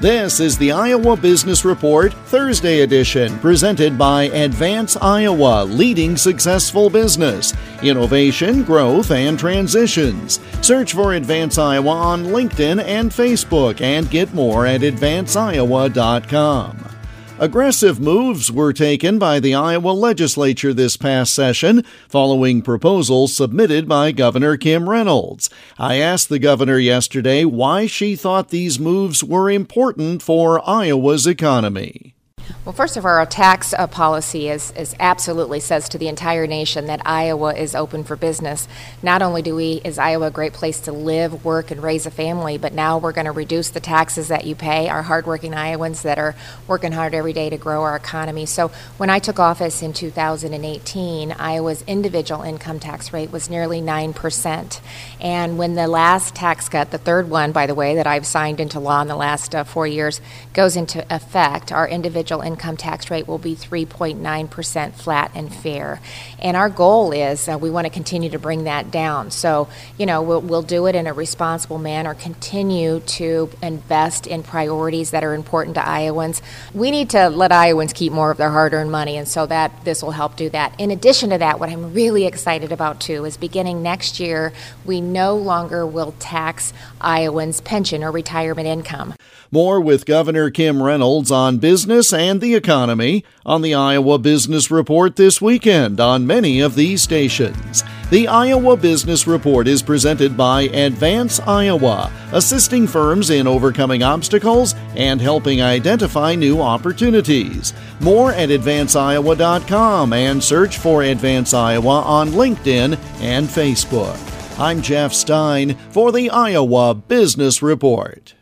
This is the Iowa Business Report Thursday edition, presented by Advance Iowa, leading successful business, innovation, growth, and transitions. Search for Advance Iowa on LinkedIn and Facebook and get more at advanceiowa.com. Aggressive moves were taken by the Iowa legislature this past session following proposals submitted by Governor Kim Reynolds. I asked the governor yesterday why she thought these moves were important for Iowa's economy. Well, first of all, our tax uh, policy is, is absolutely says to the entire nation that Iowa is open for business. Not only do we is Iowa a great place to live, work, and raise a family, but now we're going to reduce the taxes that you pay. Our hardworking Iowans that are working hard every day to grow our economy. So when I took office in 2018, Iowa's individual income tax rate was nearly nine percent, and when the last tax cut, the third one, by the way, that I've signed into law in the last uh, four years, goes into effect, our individual income tax rate will be 3.9% flat and fair. And our goal is uh, we want to continue to bring that down. So, you know, we'll, we'll do it in a responsible manner, continue to invest in priorities that are important to Iowans. We need to let Iowans keep more of their hard earned money, and so that this will help do that. In addition to that, what I'm really excited about too is beginning next year, we no longer will tax Iowans' pension or retirement income. More with Governor Kim Reynolds on business and the economy on the Iowa Business Report this weekend on many of these stations. The Iowa Business Report is presented by Advance Iowa, assisting firms in overcoming obstacles and helping identify new opportunities. More at advanceiowa.com and search for Advance Iowa on LinkedIn and Facebook. I'm Jeff Stein for the Iowa Business Report.